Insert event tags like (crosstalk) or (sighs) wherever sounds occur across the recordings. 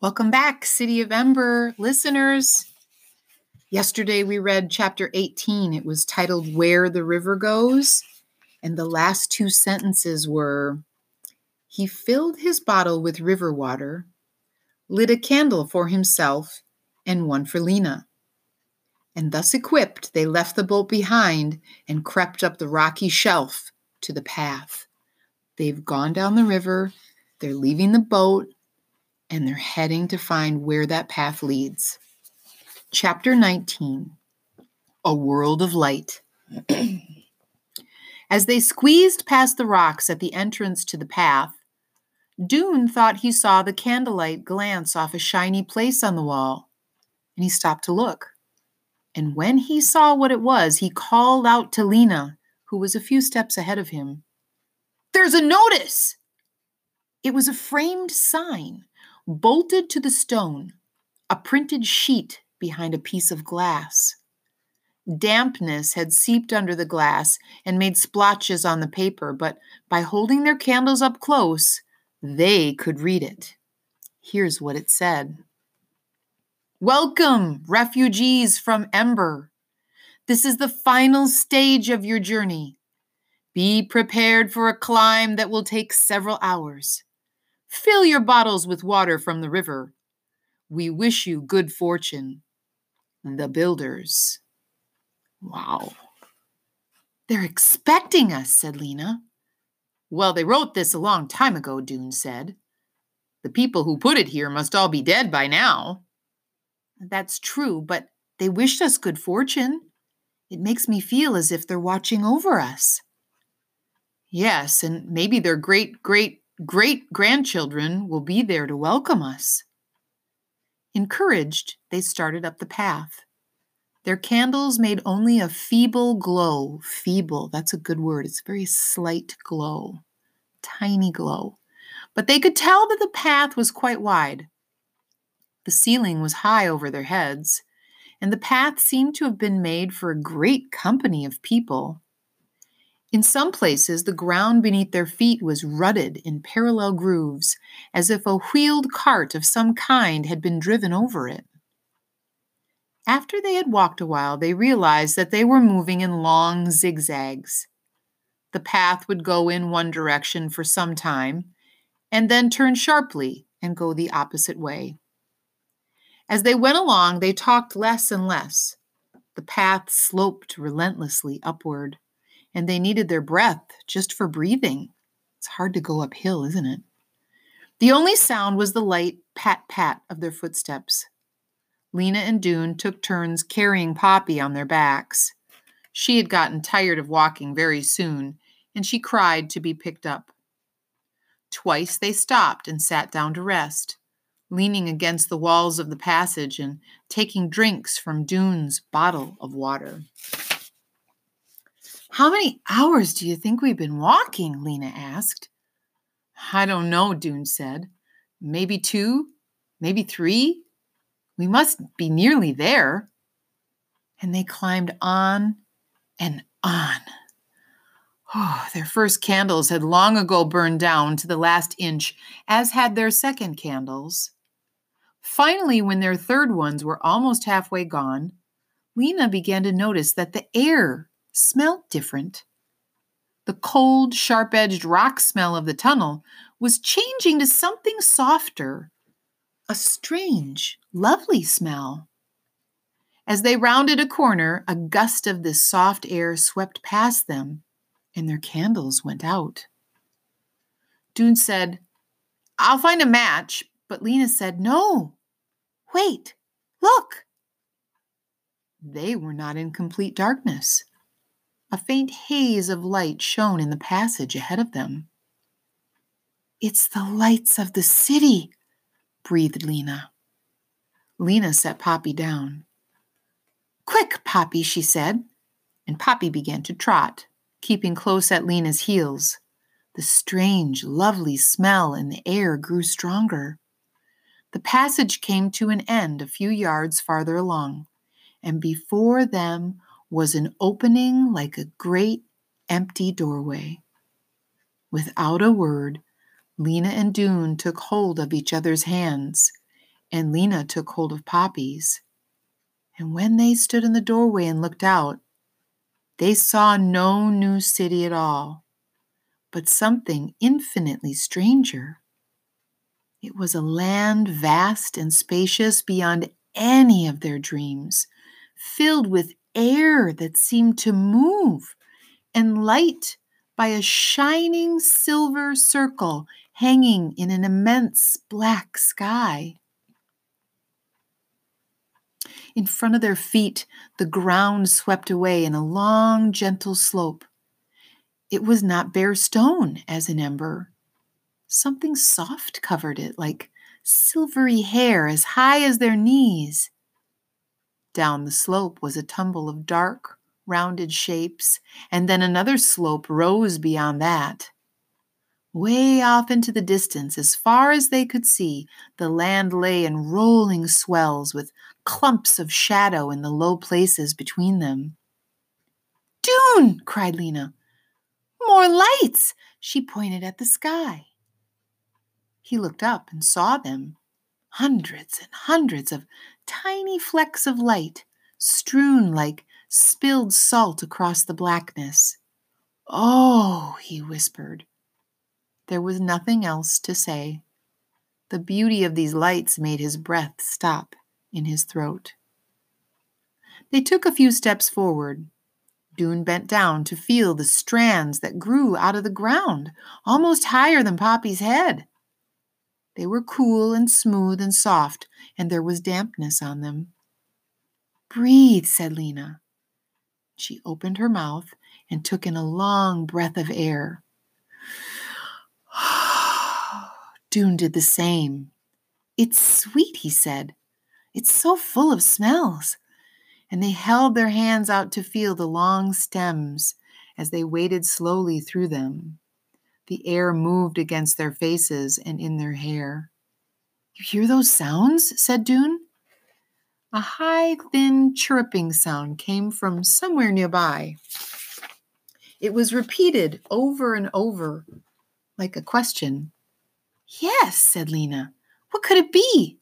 Welcome back, City of Ember listeners. Yesterday we read chapter 18. It was titled Where the River Goes. And the last two sentences were He filled his bottle with river water, lit a candle for himself, and one for Lena. And thus equipped, they left the boat behind and crept up the rocky shelf to the path. They've gone down the river, they're leaving the boat, and they're heading to find where that path leads. Chapter 19 A World of Light. (clears throat) As they squeezed past the rocks at the entrance to the path, Doon thought he saw the candlelight glance off a shiny place on the wall, and he stopped to look. And when he saw what it was, he called out to Lena, who was a few steps ahead of him. There's a notice! It was a framed sign bolted to the stone, a printed sheet behind a piece of glass. Dampness had seeped under the glass and made splotches on the paper, but by holding their candles up close, they could read it. Here's what it said Welcome, refugees from Ember. This is the final stage of your journey. Be prepared for a climb that will take several hours. Fill your bottles with water from the river. We wish you good fortune. The builders. Wow. They're expecting us, said Lena. Well, they wrote this a long time ago, Doon said. The people who put it here must all be dead by now. That's true, but they wished us good fortune. It makes me feel as if they're watching over us. Yes, and maybe their great great great grandchildren will be there to welcome us. Encouraged, they started up the path. Their candles made only a feeble glow. Feeble, that's a good word. It's a very slight glow, tiny glow. But they could tell that the path was quite wide. The ceiling was high over their heads, and the path seemed to have been made for a great company of people. In some places, the ground beneath their feet was rutted in parallel grooves, as if a wheeled cart of some kind had been driven over it. After they had walked a while, they realized that they were moving in long zigzags. The path would go in one direction for some time, and then turn sharply and go the opposite way. As they went along, they talked less and less. The path sloped relentlessly upward and they needed their breath just for breathing. It's hard to go uphill, isn't it? The only sound was the light pat pat of their footsteps. Lena and Dune took turns carrying Poppy on their backs. She had gotten tired of walking very soon, and she cried to be picked up. Twice they stopped and sat down to rest, leaning against the walls of the passage and taking drinks from Doon's bottle of water. How many hours do you think we've been walking? Lena asked. I don't know, Doon said. Maybe two, maybe three. We must be nearly there. And they climbed on and on. Oh, their first candles had long ago burned down to the last inch, as had their second candles. Finally, when their third ones were almost halfway gone, Lena began to notice that the air smelled different. The cold, sharp edged rock smell of the tunnel was changing to something softer, a strange, lovely smell. As they rounded a corner, a gust of this soft air swept past them, and their candles went out. Doon said, I'll find a match, but Lena said, No, wait, look. They were not in complete darkness. A faint haze of light shone in the passage ahead of them. It's the lights of the city, breathed Lena. Lena set Poppy down. Quick, Poppy, she said, and Poppy began to trot, keeping close at Lena's heels. The strange, lovely smell in the air grew stronger. The passage came to an end a few yards farther along, and before them was an opening like a great empty doorway. Without a word, Lena and Doon took hold of each other's hands, and Lena took hold of Poppy's. And when they stood in the doorway and looked out, they saw no new city at all, but something infinitely stranger. It was a land vast and spacious beyond any of their dreams, filled with air that seemed to move and light by a shining silver circle hanging in an immense black sky. In front of their feet, the ground swept away in a long, gentle slope. It was not bare stone as in Ember. Something soft covered it, like silvery hair as high as their knees. Down the slope was a tumble of dark, rounded shapes, and then another slope rose beyond that. Way off into the distance, as far as they could see, the land lay in rolling swells with clumps of shadow in the low places between them. Doon! cried Lena. More lights! She pointed at the sky. He looked up and saw them hundreds and hundreds of tiny flecks of light strewn like spilled salt across the blackness. Oh, he whispered. There was nothing else to say. The beauty of these lights made his breath stop in his throat. They took a few steps forward. Doon bent down to feel the strands that grew out of the ground, almost higher than Poppy's head. They were cool and smooth and soft, and there was dampness on them. Breathe, said Lena. She opened her mouth and took in a long breath of air. (sighs) Doon did the same. It's sweet, he said. It's so full of smells. And they held their hands out to feel the long stems as they waded slowly through them. The air moved against their faces and in their hair. You hear those sounds? said Doon. A high, thin chirruping sound came from somewhere nearby. It was repeated over and over, like a question. Yes, said Lena. What could it be?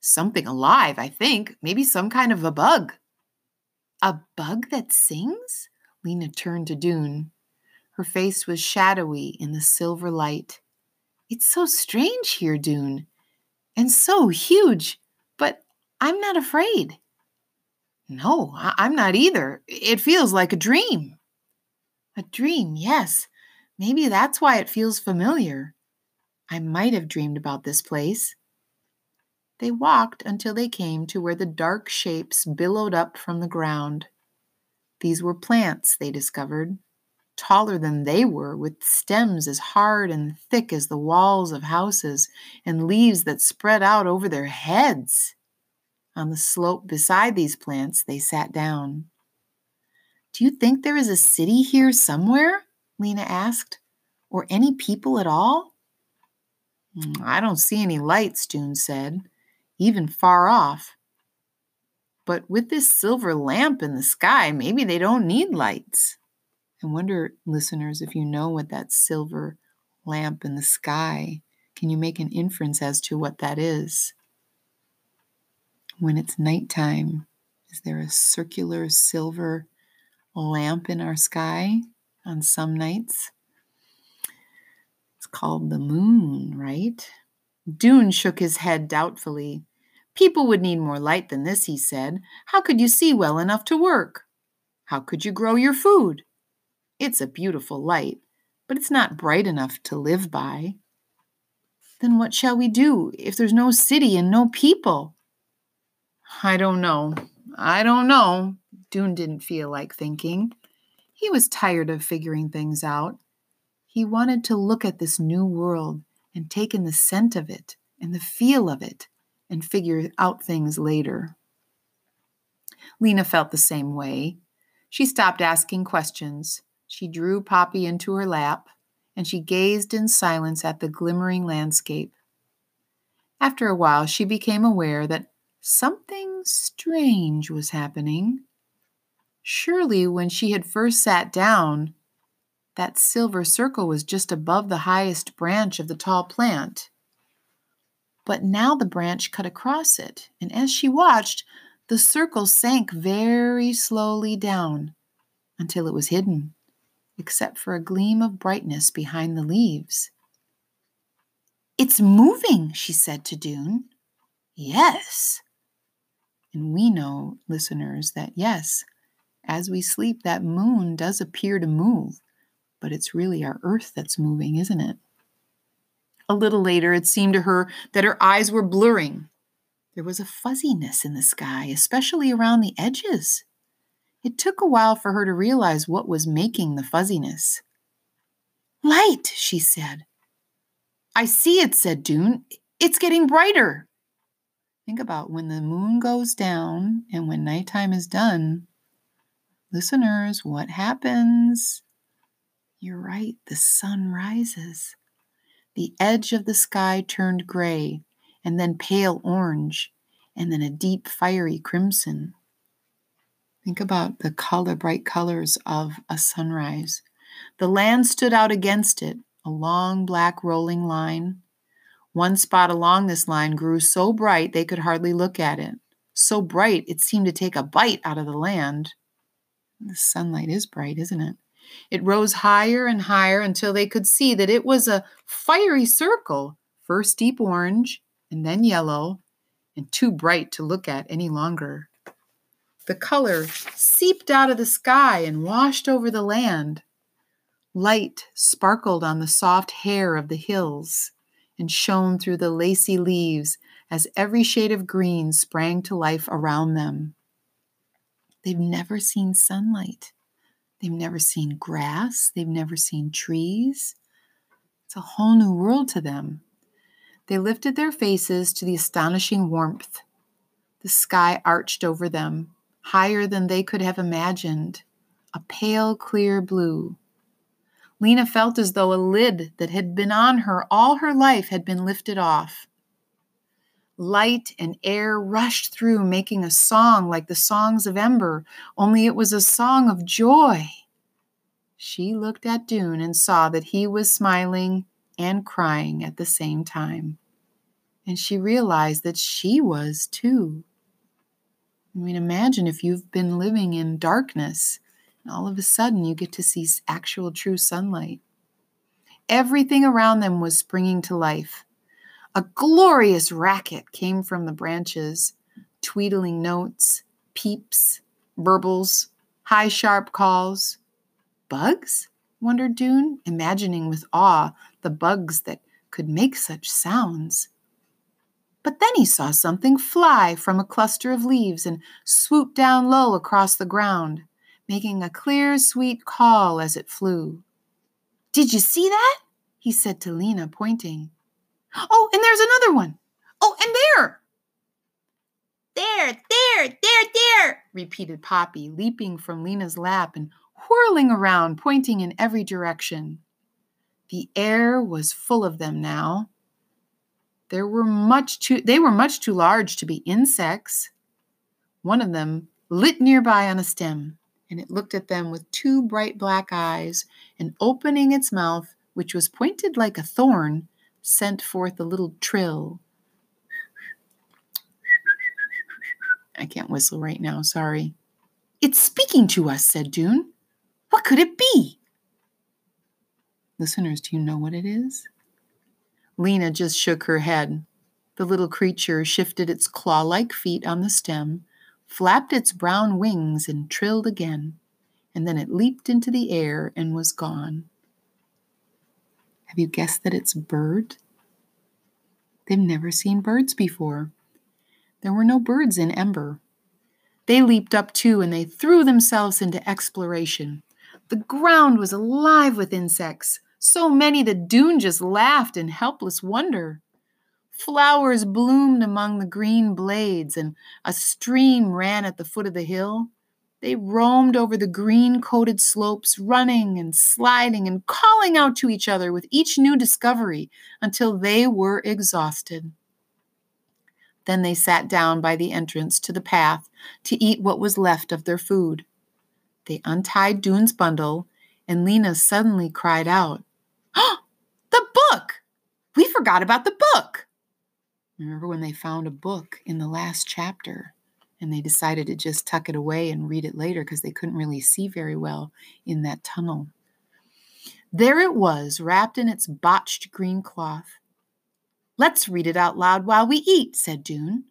Something alive, I think. Maybe some kind of a bug. A bug that sings? Lena turned to Doon. Her face was shadowy in the silver light. It's so strange here, Doon, and so huge. But I'm not afraid. No, I- am not either. It feels like a dream. A dream, yes. Maybe that's why it feels familiar. I might have dreamed about this place. They walked until they came to where the dark shapes billowed up from the ground. These were plants, they discovered, taller than they were, with stems as hard and thick as the walls of houses, and leaves that spread out over their heads. On the slope beside these plants, they sat down. Do you think there is a city here somewhere? Lena asked. Or any people at all? Mm, I don't see any lights, Doon said, even far off. But with this silver lamp in the sky, maybe they don't need lights. I wonder, listeners, if you know what that silver lamp in the sky, can you make an inference as to what that is? when it's nighttime? Is there a circular silver lamp in our sky on some nights? It's called the moon, right? Doon shook his head doubtfully. People would need more light than this, he said. How could you see well enough to work? How could you grow your food? It's a beautiful light, but it's not bright enough to live by. Then what shall we do if there's no city and no people? I don't know. I don't know. Doon didn't feel like thinking. He was tired of figuring things out. He wanted to look at this new world and take in the scent of it and the feel of it and figure out things later. Lena felt the same way. She stopped asking questions. She drew Poppy into her lap and she gazed in silence at the glimmering landscape. After a while, she became aware that something strange was happening. Surely, when she had first sat down, that silver circle was just above the highest branch of the tall plant. But now the branch cut across it, and as she watched, the circle sank very slowly down until it was hidden, except for a gleam of brightness behind the leaves. It's moving, she said to Doon. Yes. And we know, listeners, that yes, as we sleep, that moon does appear to move, but it's really our earth that's moving, isn't it? A little later, it seemed to her that her eyes were blurring. There was a fuzziness in the sky, especially around the edges. It took a while for her to realize what was making the fuzziness. Light, she said. I see it, said Doon. It's getting brighter. Think about when the moon goes down and when nighttime is done. Listeners, what happens? You're right, the sun rises. The edge of the sky turned gray, and then pale orange, and then a deep fiery crimson. Think about the color, bright colors of a sunrise. The land stood out against it, a long black rolling line. One spot along this line grew so bright they could hardly look at it. So bright it seemed to take a bite out of the land. The sunlight is bright, isn't it? It rose higher and higher until they could see that it was a fiery circle, first deep orange and then yellow, and too bright to look at any longer. The color seeped out of the sky and washed over the land. Light sparkled on the soft hair of the hills and shone through the lacy leaves as every shade of green sprang to life around them. They've never seen sunlight. They've never seen grass. They've never seen trees. It's a whole new world to them. They lifted their faces to the astonishing warmth. The sky arched over them, higher than they could have imagined, a pale, clear blue. Lena felt as though a lid that had been on her all her life had been lifted off. Light and air rushed through, making a song like the songs of Ember, only it was a song of joy. She looked at Doon and saw that he was smiling and crying at the same time. And she realized that she was too. I mean, imagine if you've been living in darkness and all of a sudden you get to see actual true sunlight. Everything around them was springing to life. A glorious racket came from the branches, tweedling notes, peeps, burbles, high sharp calls. Bugs? wondered Doon, imagining with awe the bugs that could make such sounds. But then he saw something fly from a cluster of leaves and swoop down low across the ground, making a clear, sweet call as it flew. Did you see that? he said to Lena, pointing. Oh, and there's another one. Oh, and there. There, there, there, there, repeated Poppy, leaping from Lena's lap and whirling around, pointing in every direction. The air was full of them now. There were much too they were much too large to be insects. One of them lit nearby on a stem, and it looked at them with two bright black eyes, and opening its mouth, which was pointed like a thorn, sent forth a little trill. I can't whistle right now, sorry. It's speaking to us, said Doon. What could it be? Listeners, do you know what it is? Lena just shook her head. The little creature shifted its claw like feet on the stem, flapped its brown wings, and trilled again, and then it leaped into the air and was gone. Have you guessed that it's a bird? They've never seen birds before. There were no birds in Ember. They leaped up too and they threw themselves into exploration. The ground was alive with insects, so many that Doon just laughed in helpless wonder. Flowers bloomed among the green blades, and a stream ran at the foot of the hill. They roamed over the green coated slopes, running and sliding and calling out to each other with each new discovery until they were exhausted. Then they sat down by the entrance to the path to eat what was left of their food. They untied Doon's bundle, and Lena suddenly cried out, (gasps) The book! We forgot about the book! Remember when they found a book in the last chapter and they decided to just tuck it away and read it later because they couldn't really see very well in that tunnel? There it was, wrapped in its botched green cloth. Let's read it out loud while we eat, said Doon.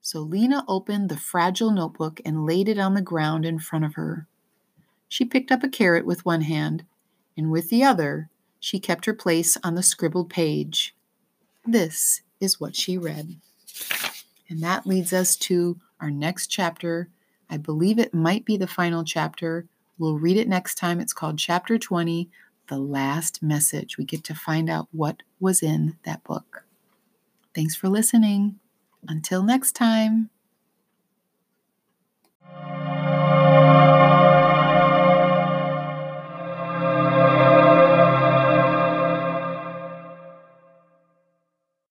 So Lena opened the fragile notebook and laid it on the ground in front of her. She picked up a carrot with one hand, and with the other, she kept her place on the scribbled page. This is what she read. And that leads us to our next chapter. I believe it might be the final chapter. We'll read it next time. It's called Chapter 20 The Last Message. We get to find out what was in that book. Thanks for listening. Until next time.